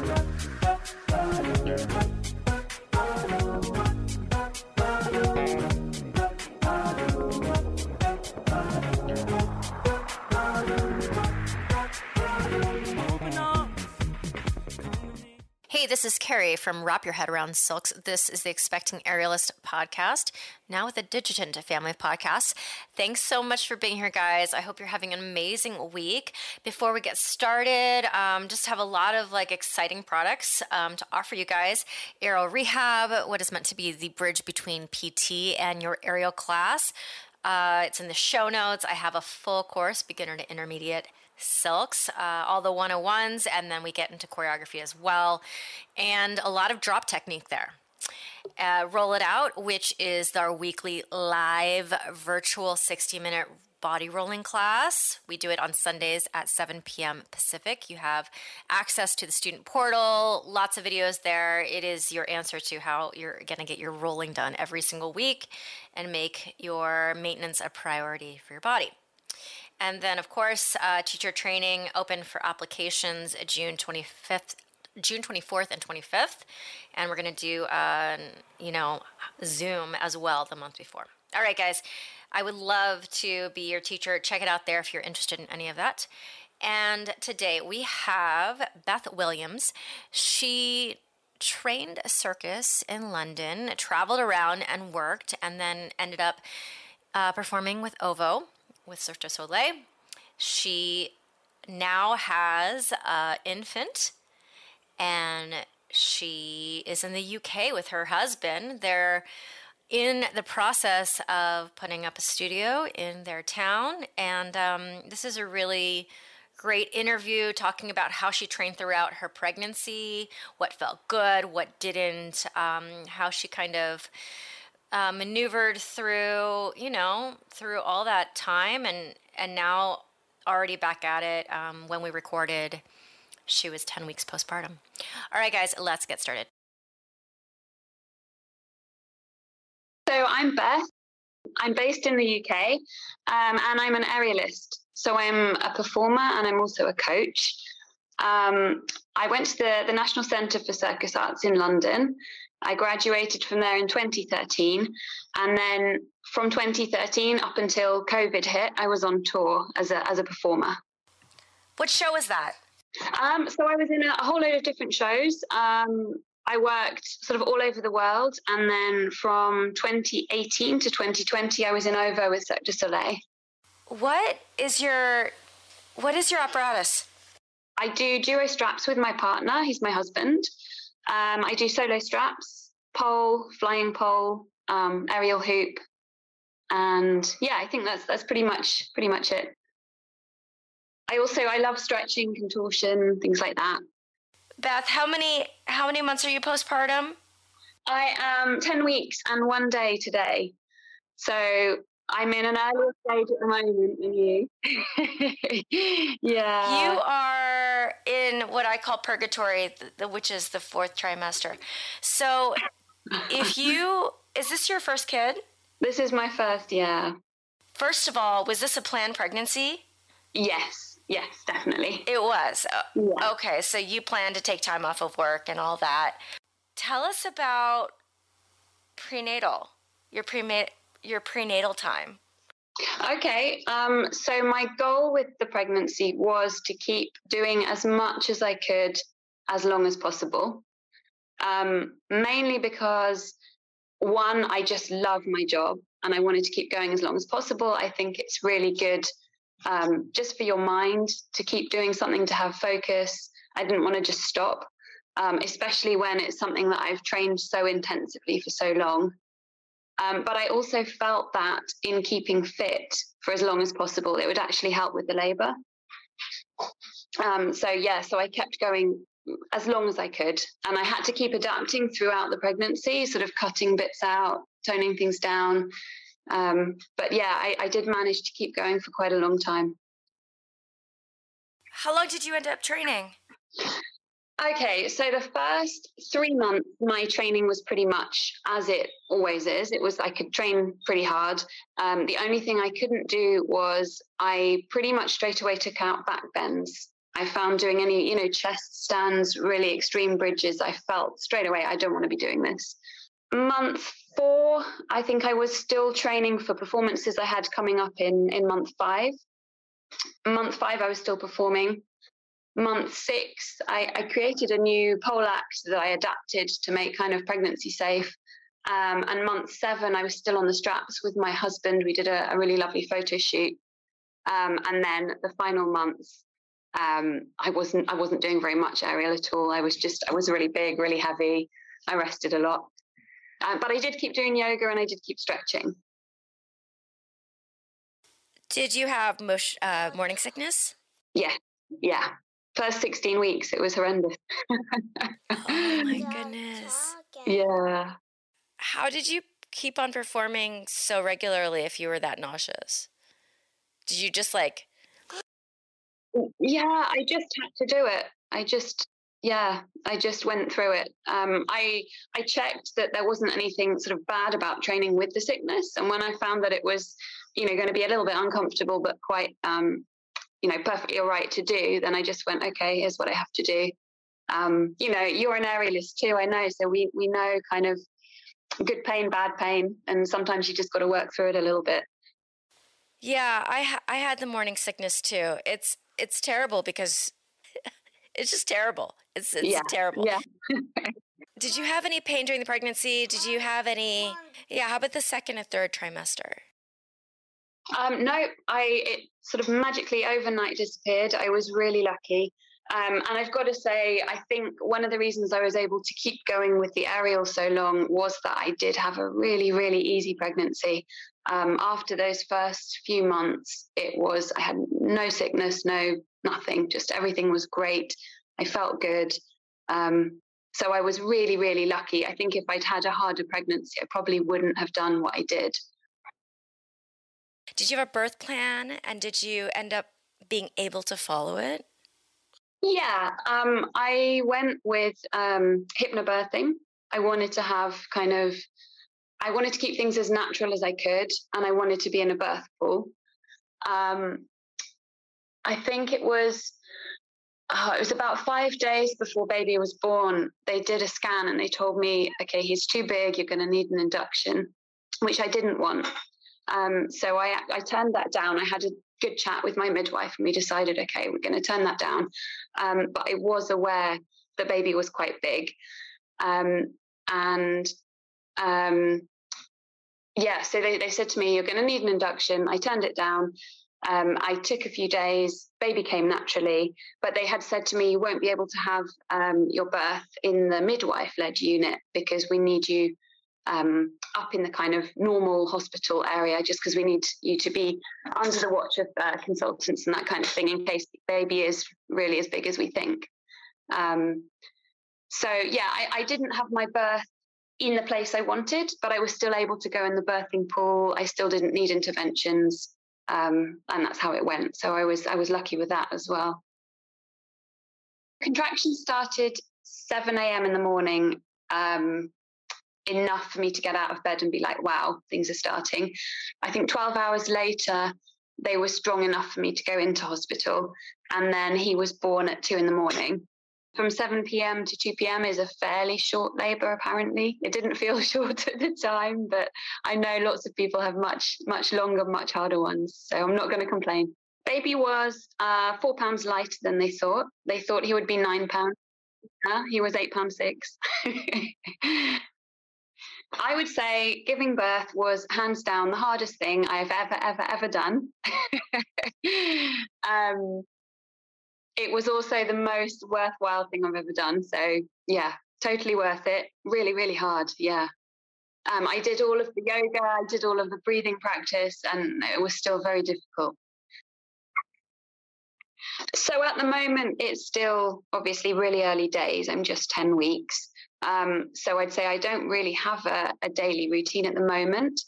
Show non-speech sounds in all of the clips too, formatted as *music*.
Hey, this is Kerry from Wrap Your Head Around Silks. This is the Expecting Aerialist podcast, now with the Digitent family of podcasts. Thanks so much for being here, guys. I hope you're having an amazing week. Before we get started, um, just have a lot of like exciting products um, to offer you guys. Aerial Rehab, what is meant to be the bridge between PT and your aerial class. Uh, it's in the show notes. I have a full course, beginner to intermediate silks, uh, all the 101s, and then we get into choreography as well, and a lot of drop technique there. Uh, Roll It Out, which is our weekly live virtual 60 minute body rolling class. We do it on Sundays at 7 p.m. Pacific. You have access to the student portal, lots of videos there. It is your answer to how you're going to get your rolling done every single week and make your maintenance a priority for your body. And then, of course, uh, teacher training open for applications June 25th. June 24th and 25th, and we're going to do, uh, you know, Zoom as well the month before. All right, guys, I would love to be your teacher. Check it out there if you're interested in any of that. And today we have Beth Williams. She trained a circus in London, traveled around and worked, and then ended up uh, performing with OVO with Cirque du Soleil. She now has an infant and she is in the UK with her husband. They're in the process of putting up a studio in their town, and um, this is a really great interview talking about how she trained throughout her pregnancy, what felt good, what didn't, um, how she kind of uh, maneuvered through, you know, through all that time, and and now already back at it. Um, when we recorded, she was ten weeks postpartum. All right, guys, let's get started. So I'm Beth. I'm based in the UK, um, and I'm an aerialist. So I'm a performer and I'm also a coach. Um, I went to the, the National Centre for Circus Arts in London, I graduated from there in 2013. And then from 2013 up until COVID hit, I was on tour as a, as a performer. What show was that? Um, so I was in a, a, whole load of different shows. Um, I worked sort of all over the world. And then from 2018 to 2020, I was in OVO with Cirque du Soleil. What is your what is your apparatus? I do duo straps with my partner. He's my husband. Um, I do solo straps, pole, flying pole, um, aerial hoop, and yeah, I think that's that's pretty much pretty much it. I also I love stretching, contortion, things like that. Beth, how many how many months are you postpartum? I am ten weeks and one day today. So I'm in an earlier stage at the moment than *laughs* you. yeah. You are in what I call purgatory, which is the fourth trimester. So, if *laughs* you, is this your first kid? This is my first, yeah. First of all, was this a planned pregnancy? Yes, yes, definitely. It was. Uh, yeah. Okay, so you plan to take time off of work and all that. Tell us about prenatal, your prenatal your prenatal time? Okay, um, so my goal with the pregnancy was to keep doing as much as I could as long as possible. Um, mainly because, one, I just love my job and I wanted to keep going as long as possible. I think it's really good um, just for your mind to keep doing something to have focus. I didn't want to just stop, um, especially when it's something that I've trained so intensively for so long. Um, but I also felt that in keeping fit for as long as possible, it would actually help with the labor. Um, so, yeah, so I kept going as long as I could. And I had to keep adapting throughout the pregnancy, sort of cutting bits out, toning things down. Um, but yeah, I, I did manage to keep going for quite a long time. How long did you end up training? Okay, so the first three months, my training was pretty much as it always is. It was I could train pretty hard. Um, the only thing I couldn't do was I pretty much straight away took out back bends I found doing any, you know, chest stands, really extreme bridges, I felt straight away, I don't want to be doing this. Month four, I think I was still training for performances I had coming up in, in month five. Month five, I was still performing. Month six, I, I created a new pole act that I adapted to make kind of pregnancy safe. Um, and month seven, I was still on the straps with my husband. We did a, a really lovely photo shoot. Um, and then the final months, um, I wasn't I wasn't doing very much aerial at all. I was just I was really big, really heavy. I rested a lot, uh, but I did keep doing yoga and I did keep stretching. Did you have mush, uh, morning sickness? Yeah, yeah. First sixteen weeks, it was horrendous. oh my goodness. Yeah. How did you keep on performing so regularly if you were that nauseous? Did you just like yeah, I just had to do it. I just yeah, I just went through it. Um, I I checked that there wasn't anything sort of bad about training with the sickness, and when I found that it was, you know, going to be a little bit uncomfortable, but quite, um, you know, perfectly all right to do, then I just went, okay, here's what I have to do. Um, you know, you're an aerialist too, I know, so we we know kind of good pain, bad pain, and sometimes you just got to work through it a little bit. Yeah, I ha- I had the morning sickness too. It's it's terrible because *laughs* it's just terrible. It's it's yeah. terrible. Yeah. Did you have any pain during the pregnancy? Did you have any? Yeah. How about the second and third trimester? Um, no, I it sort of magically overnight disappeared. I was really lucky. Um, and I've got to say, I think one of the reasons I was able to keep going with the aerial so long was that I did have a really, really easy pregnancy. Um, after those first few months, it was, I had no sickness, no nothing, just everything was great. I felt good. Um, so I was really, really lucky. I think if I'd had a harder pregnancy, I probably wouldn't have done what I did. Did you have a birth plan and did you end up being able to follow it? Yeah, um, I went with um, hypnobirthing. I wanted to have kind of, I wanted to keep things as natural as I could, and I wanted to be in a birth pool. Um, I think it was, uh, it was about five days before baby was born. They did a scan and they told me, okay, he's too big. You're going to need an induction, which I didn't want. Um, so I, I turned that down. I had a good chat with my midwife and we decided, okay, we're going to turn that down. Um, but I was aware the baby was quite big. Um, and um, yeah, so they, they said to me, you're going to need an induction. I turned it down. Um, I took a few days, baby came naturally, but they had said to me, you won't be able to have um, your birth in the midwife led unit because we need you um, up in the kind of normal hospital area just because we need you to be under the watch of uh, consultants and that kind of thing in case the baby is really as big as we think. Um, so, yeah, I, I didn't have my birth in the place I wanted, but I was still able to go in the birthing pool. I still didn't need interventions. Um, and that's how it went. So I was I was lucky with that as well. Contractions started 7 a.m. in the morning, um, enough for me to get out of bed and be like, wow, things are starting. I think 12 hours later, they were strong enough for me to go into hospital. And then he was born at two in the morning. From 7 p.m. to 2 p.m. is a fairly short labor, apparently. It didn't feel *laughs* short at the time, but I know lots of people have much, much longer, much harder ones. So I'm not going to complain. Baby was uh, four pounds lighter than they thought. They thought he would be nine pounds. He was eight pounds six. *laughs* I would say giving birth was hands down the hardest thing I've ever, ever, ever done. *laughs* um, it was also the most worthwhile thing I've ever done. So, yeah, totally worth it. Really, really hard. Yeah. Um, I did all of the yoga, I did all of the breathing practice, and it was still very difficult. So, at the moment, it's still obviously really early days. I'm just 10 weeks. Um, so I'd say I don't really have a, a daily routine at the moment.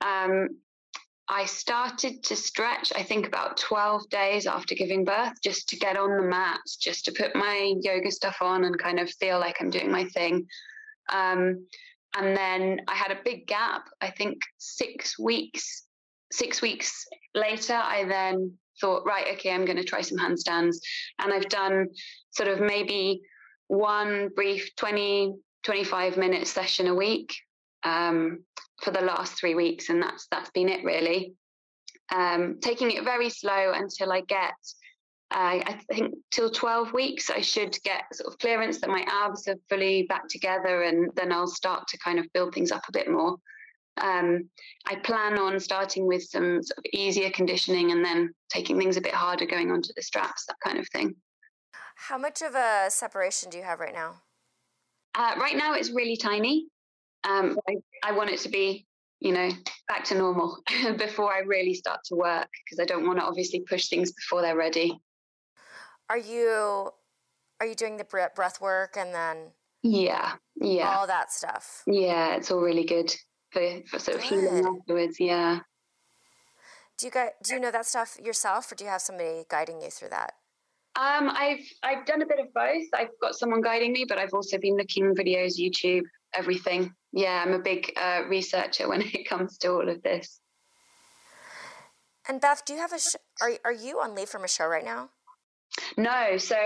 Um, I started to stretch, I think, about 12 days after giving birth, just to get on the mats, just to put my yoga stuff on and kind of feel like I'm doing my thing. Um, and then I had a big gap, I think six weeks. Six weeks later, I then thought, right, okay, I'm going to try some handstands. And I've done sort of maybe one brief 20, 25 minute session a week um, for the last three weeks. And that's, that's been it really. Um, taking it very slow until I get uh, I think till 12 weeks, I should get sort of clearance that my abs are fully back together, and then I'll start to kind of build things up a bit more. Um, I plan on starting with some sort of easier conditioning and then taking things a bit harder going onto the straps, that kind of thing. How much of a separation do you have right now? Uh, right now, it's really tiny. Um, I, I want it to be you know, back to normal *laughs* before I really start to work because I don't want to obviously push things before they're ready. Are you are you doing the breath work and then yeah, yeah, all that stuff? Yeah, it's all really good for, for sort of good. healing afterwards. Yeah. Do you get do you know that stuff yourself, or do you have somebody guiding you through that? Um, I've I've done a bit of both. I've got someone guiding me, but I've also been looking videos, YouTube, everything. Yeah, I'm a big uh, researcher *laughs* when it comes to all of this. And Beth, do you have a sh- are are you on leave from a show right now? No, so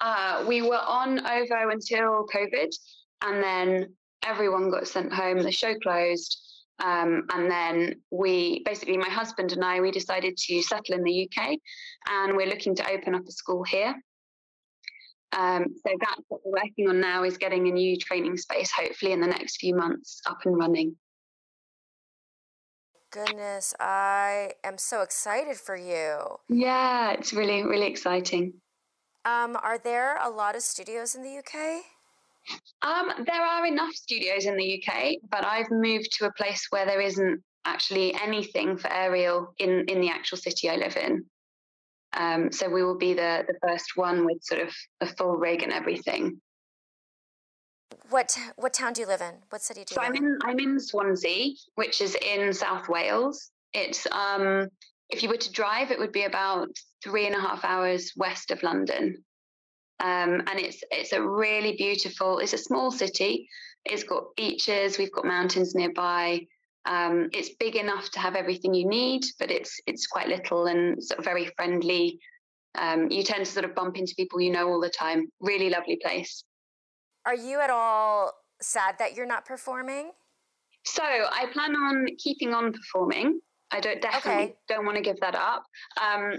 uh, we were on OVO until COVID, and then everyone got sent home. The show closed. Um, and then we basically, my husband and I, we decided to settle in the UK and we're looking to open up a school here. Um, so that's what we're working on now is getting a new training space, hopefully in the next few months, up and running. Goodness, I am so excited for you. Yeah, it's really, really exciting. Um, are there a lot of studios in the UK? Um, there are enough studios in the UK, but I've moved to a place where there isn't actually anything for aerial in, in the actual city I live in. Um, so we will be the, the first one with sort of a full rig and everything. What what town do you live in? What city do you so live I'm in? I'm in Swansea, which is in South Wales. It's um, if you were to drive, it would be about three and a half hours west of London. Um, and it's it's a really beautiful. It's a small city. It's got beaches. We've got mountains nearby. Um, it's big enough to have everything you need, but it's it's quite little and sort of very friendly. Um, you tend to sort of bump into people you know all the time. Really lovely place. Are you at all sad that you're not performing? So I plan on keeping on performing. I don't definitely okay. don't want to give that up. Um,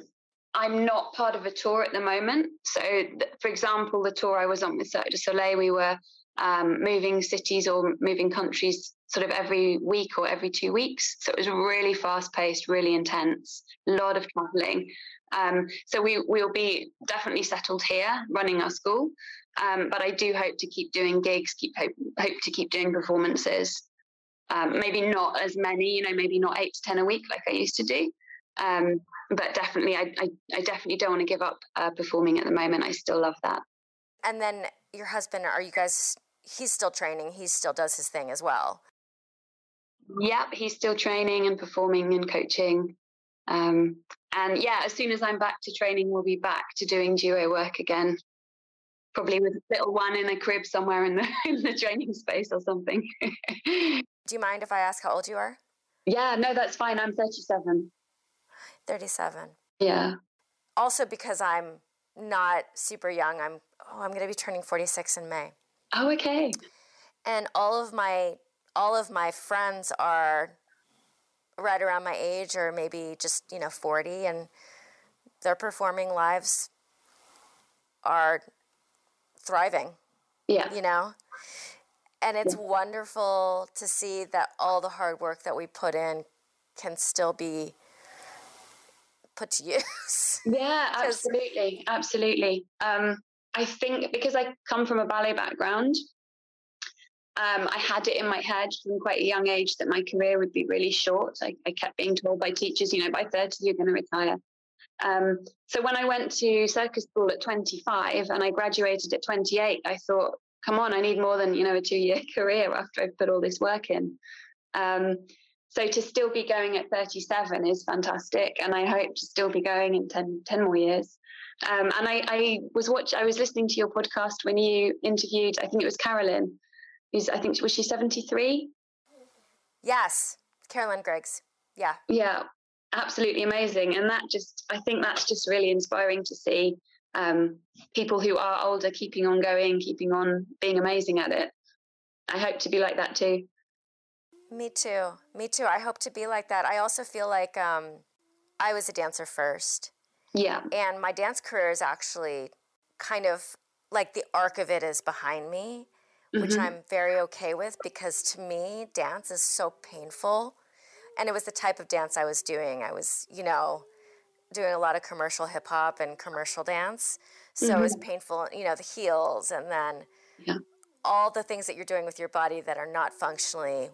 I'm not part of a tour at the moment. So, th- for example, the tour I was on with Cirque du Soleil, we were um, moving cities or moving countries sort of every week or every two weeks. So it was really fast paced, really intense, a lot of traveling. Um, so we we'll be definitely settled here, running our school. Um, but I do hope to keep doing gigs, keep hope, hope to keep doing performances. Um, maybe not as many, you know, maybe not eight to ten a week like I used to do. Um, but definitely, I, I, I, definitely don't want to give up uh, performing at the moment. I still love that. And then your husband, are you guys? He's still training. He still does his thing as well. Yep, he's still training and performing and coaching. Um, and yeah, as soon as I'm back to training, we'll be back to doing duo work again probably with a little one in a crib somewhere in the *laughs* in the training space or something. *laughs* Do you mind if I ask how old you are? Yeah, no, that's fine. I'm 37. 37. Yeah. Also because I'm not super young. I'm oh, I'm going to be turning 46 in May. Oh, okay. And all of my all of my friends are right around my age or maybe just, you know, 40 and their performing lives are thriving. Yeah. You know? And it's yeah. wonderful to see that all the hard work that we put in can still be put to use. *laughs* Yeah, absolutely. Absolutely. Um, I think because I come from a ballet background, um, I had it in my head from quite a young age that my career would be really short. I, I kept being told by teachers, you know, by 30, you're going to retire. Um, so when I went to circus school at 25 and I graduated at 28, I thought, come on, I need more than you know a two-year *laughs* career after I've put all this work in. Um, so to still be going at 37 is fantastic, and I hope to still be going in 10, 10 more years. Um, and I, I, was watch, I was listening to your podcast when you interviewed, I think it was Carolyn, who's I think was she 73? Yes, Carolyn Griggs. Yeah. Yeah. absolutely amazing. And that just, I think that's just really inspiring to see um, people who are older keeping on going, keeping on being amazing at it. I hope to be like that too. Me too. Me too. I hope to be like that. I also feel like um, I was a dancer first. Yeah. And my dance career is actually kind of like the arc of it is behind me, mm-hmm. which I'm very okay with because to me, dance is so painful. And it was the type of dance I was doing. I was, you know, doing a lot of commercial hip hop and commercial dance. So mm-hmm. it was mm-hmm. painful, you know, the heels and then yeah. all the things that you're doing with your body that are not functionally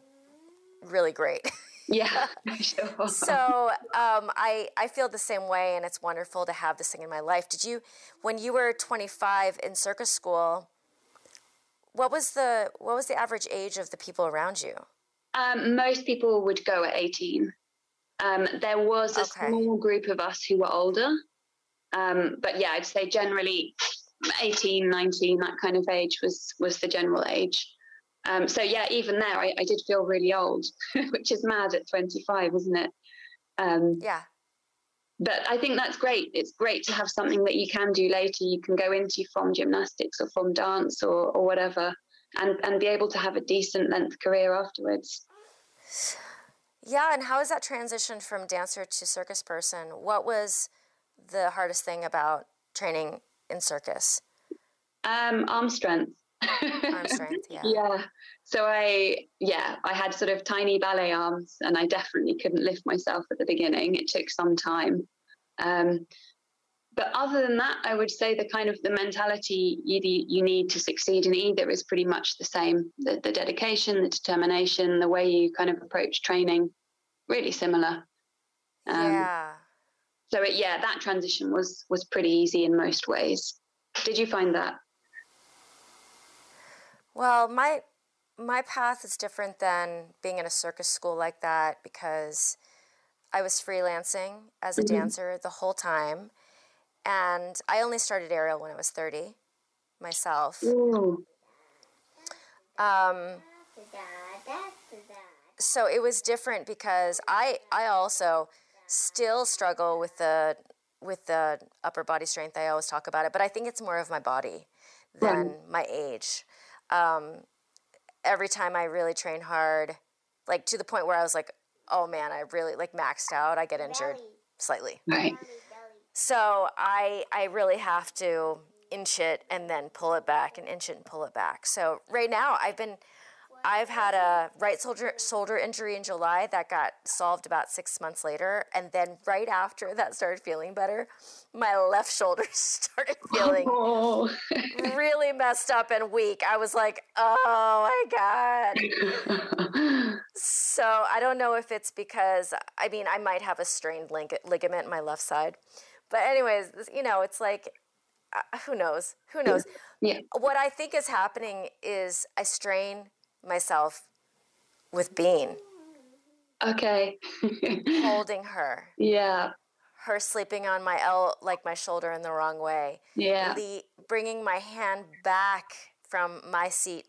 really great. Yeah, *laughs* sure. So um, I I feel the same way, and it's wonderful to have this thing in my life. Did you, when you were 25 in circus school, what was the what was the average age of the people around you? Um, most people would go at 18. Um, there was a okay. small group of us who were older, um, but yeah, I'd say generally 18, 19, that kind of age was was the general age. Um, so yeah, even there, I, I, did feel really old, *laughs* which is mad at 25, isn't it? Um, yeah. But I think that's great. It's great to have something that you can do later. You can go into from gymnastics or from dance or, or whatever, and and be able to have a decent length career afterwards. Yeah, and how is that transition from dancer to circus person? What was the hardest thing about training in circus? Um, arm strength. Arm *laughs* strength, yeah. yeah. So I, yeah, I had sort of tiny ballet arms, and I definitely couldn't lift myself at the beginning. It took some time. Um, but other than that, I would say the kind of the mentality you, you need to succeed in either is pretty much the same. The, the dedication, the determination, the way you kind of approach training, really similar. Um, yeah. So it, yeah, that transition was was pretty easy in most ways. Did you find that? Well, my my path is different than being in a circus school like that because I was freelancing as a mm-hmm. dancer the whole time, and I only started aerial when I was thirty myself. Um, so it was different because I I also still struggle with the with the upper body strength. I always talk about it, but I think it's more of my body than right. my age um, every time I really train hard, like to the point where I was like, oh man, I really like maxed out, I get injured belly. slightly. Right. So I I really have to inch it and then pull it back and inch it and pull it back. So right now I've been I've had a right shoulder shoulder injury in July that got solved about six months later, and then right after that started feeling better, my left shoulder *laughs* started feeling oh. *laughs* really messed up and weak. I was like, "Oh my god!" so I don't know if it's because I mean I might have a strained lig- ligament in my left side, but anyways, you know, it's like uh, who knows? Who knows? Yeah. What I think is happening is I strain myself with Bean. Okay. *laughs* holding her. Yeah. Her sleeping on my el like my shoulder in the wrong way. Yeah. The bringing my hand back from my seat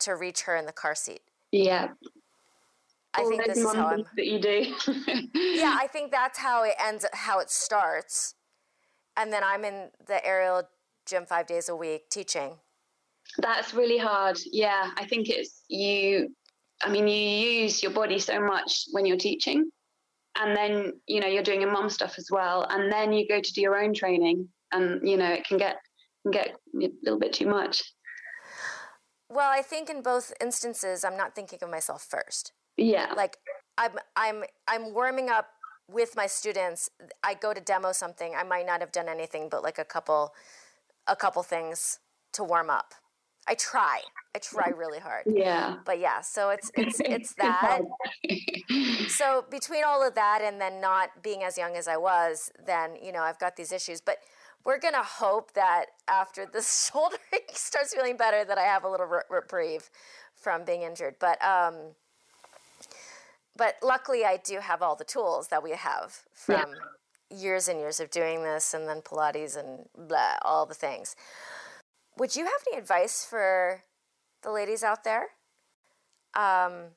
to reach her in the car seat. Yeah. I think this is how I'm. That you do. *laughs* yeah, I think that's how it ends. How it starts, and then I'm in the aerial gym five days a week teaching that's really hard. Yeah, I think it's you. I mean, you use your body so much when you're teaching, and then you know you're doing your mom stuff as well, and then you go to do your own training, and you know it can get can get a little bit too much. Well, I think in both instances, I'm not thinking of myself first. Yeah, like I'm I'm I'm warming up with my students. I go to demo something. I might not have done anything, but like a couple a couple things to warm up I try. I try really hard. Yeah. But yeah, so it's it's *laughs* it's that. *laughs* so between all of that and then not being as young as I was, then you know I've got these issues. But we're gonna hope that after the *laughs* shoulder starts feeling better, that I have a little reprieve from being injured. But um, but luckily, I do have all the tools that we have from yeah. years and years of doing this, and then Pilates and blah, all the things. Would you have any advice for the ladies out there? Um,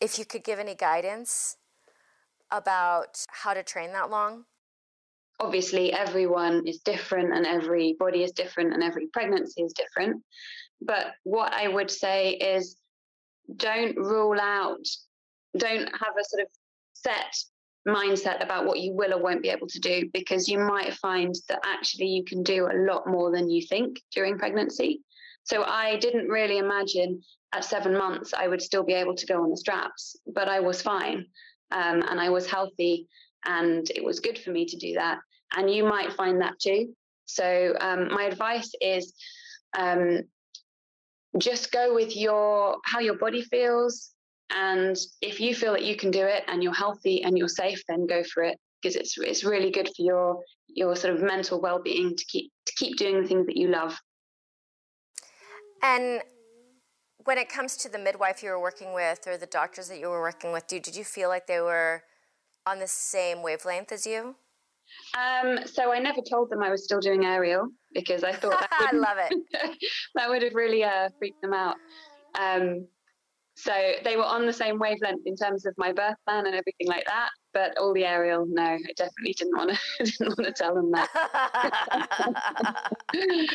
if you could give any guidance about how to train that long? Obviously, everyone is different and every body is different and every pregnancy is different. But what I would say is don't rule out, don't have a sort of set mindset about what you will or won't be able to do because you might find that actually you can do a lot more than you think during pregnancy. So I didn't really imagine at seven months I would still be able to go on the straps, but I was fine um, and I was healthy and it was good for me to do that. And you might find that too. So um, my advice is um, just go with your how your body feels and if you feel that you can do it and you're healthy and you're safe then go for it because it's it's really good for your your sort of mental well-being to keep to keep doing the things that you love and when it comes to the midwife you were working with or the doctors that you were working with, did you feel like they were on the same wavelength as you? Um, so I never told them I was still doing aerial because I thought that *laughs* I love it. *laughs* that would have really uh, freaked them out. Um, so they were on the same wavelength in terms of my birth plan and everything like that. But all the aerial, no, I definitely didn't want to *laughs* didn't want to tell them that. *laughs*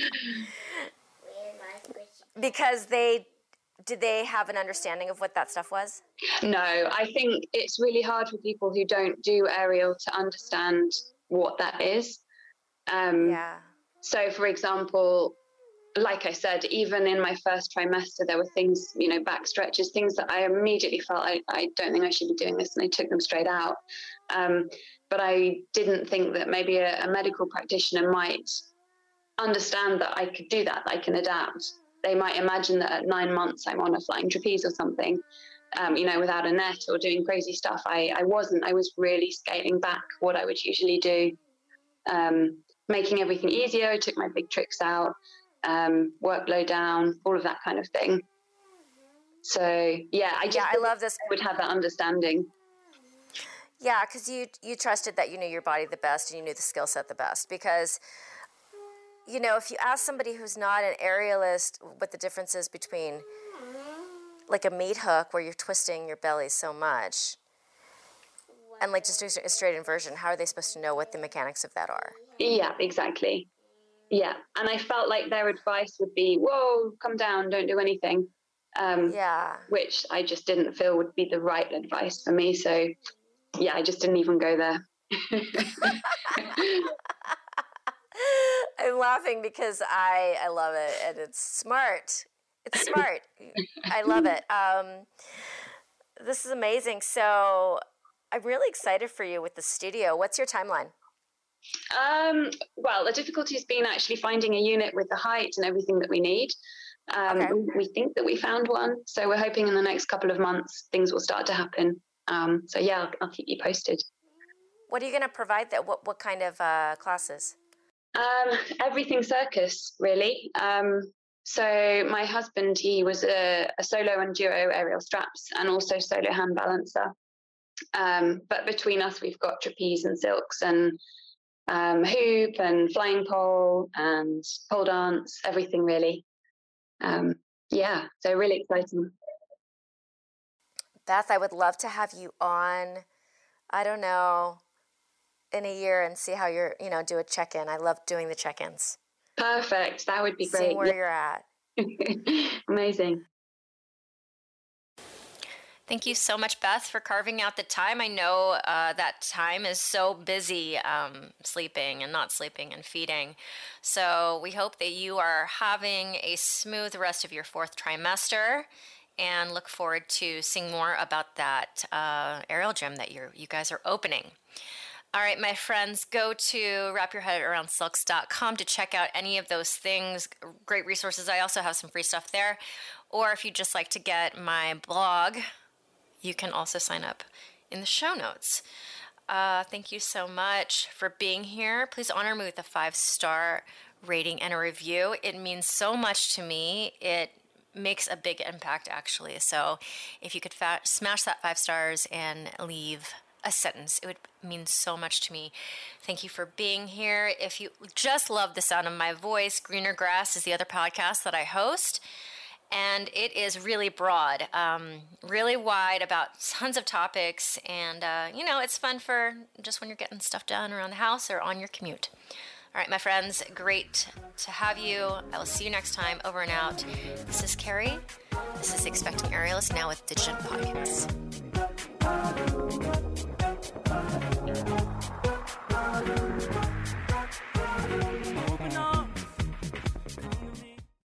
because they did they have an understanding of what that stuff was? No, I think it's really hard for people who don't do aerial to understand what that is. Um, yeah. So, for example, like I said, even in my first trimester, there were things, you know, back stretches, things that I immediately felt I, I don't think I should be doing this, and I took them straight out. Um, but I didn't think that maybe a, a medical practitioner might understand that I could do that, that I can adapt they might imagine that at nine months I'm on a flying trapeze or something, um, you know, without a net or doing crazy stuff. I, I wasn't. I was really scaling back what I would usually do, um, making everything easier. I took my big tricks out, um, workload down, all of that kind of thing. So yeah, I yeah, I love this. Would have that understanding. Yeah, because you you trusted that you knew your body the best and you knew the skill set the best because you know, if you ask somebody who's not an aerialist what the difference is between like a meat hook where you're twisting your belly so much and like just doing a straight inversion, how are they supposed to know what the mechanics of that are? Yeah, exactly. Yeah. And I felt like their advice would be, whoa, come down, don't do anything. Um, yeah. Which I just didn't feel would be the right advice for me. So, yeah, I just didn't even go there. *laughs* *laughs* I'm laughing because I I love it and it's smart. It's smart. I love it. Um, this is amazing. So I'm really excited for you with the studio. What's your timeline? Um, well, the difficulty has been actually finding a unit with the height and everything that we need. Um, okay. we, think that we found one, so we're hoping in the next couple of months things will start to happen. Um, so yeah, I'll, I'll, keep you posted. What are you going to provide? That what what kind of uh, classes? Um, everything circus, really. Um, so my husband, he was a, a, solo and duo aerial straps and also solo hand balancer. Um, but between us, we've got trapeze and silks and um, hoop and flying pole and pole dance, everything really. Um, yeah, so really exciting. Beth, I would love to have you on. I don't know, in a year and see how you're, you know, do a check in. I love doing the check ins. Perfect. That would be Seeing great. where you're at. *laughs* Amazing. Thank you so much, Beth, for carving out the time. I know uh, that time is so busy um, sleeping and not sleeping and feeding. So we hope that you are having a smooth rest of your fourth trimester and look forward to seeing more about that uh, aerial gym that you you guys are opening. All right, my friends, go to wrapyourheadaroundsilks.com to check out any of those things. Great resources. I also have some free stuff there. Or if you'd just like to get my blog, you can also sign up in the show notes. Uh, thank you so much for being here. Please honor me with a five star rating and a review. It means so much to me. It makes a big impact, actually. So if you could fa- smash that five stars and leave a sentence. It would mean so much to me. Thank you for being here. If you just love the sound of my voice, Greener Grass is the other podcast that I host. And it is really broad, um, really wide about tons of topics. And, uh, you know, it's fun for just when you're getting stuff done around the house or on your commute. All right, my friends, great to have you. I will see you next time. Over and out. This is Kerry. This is Expecting Aerialist now with Digitent Podcasts.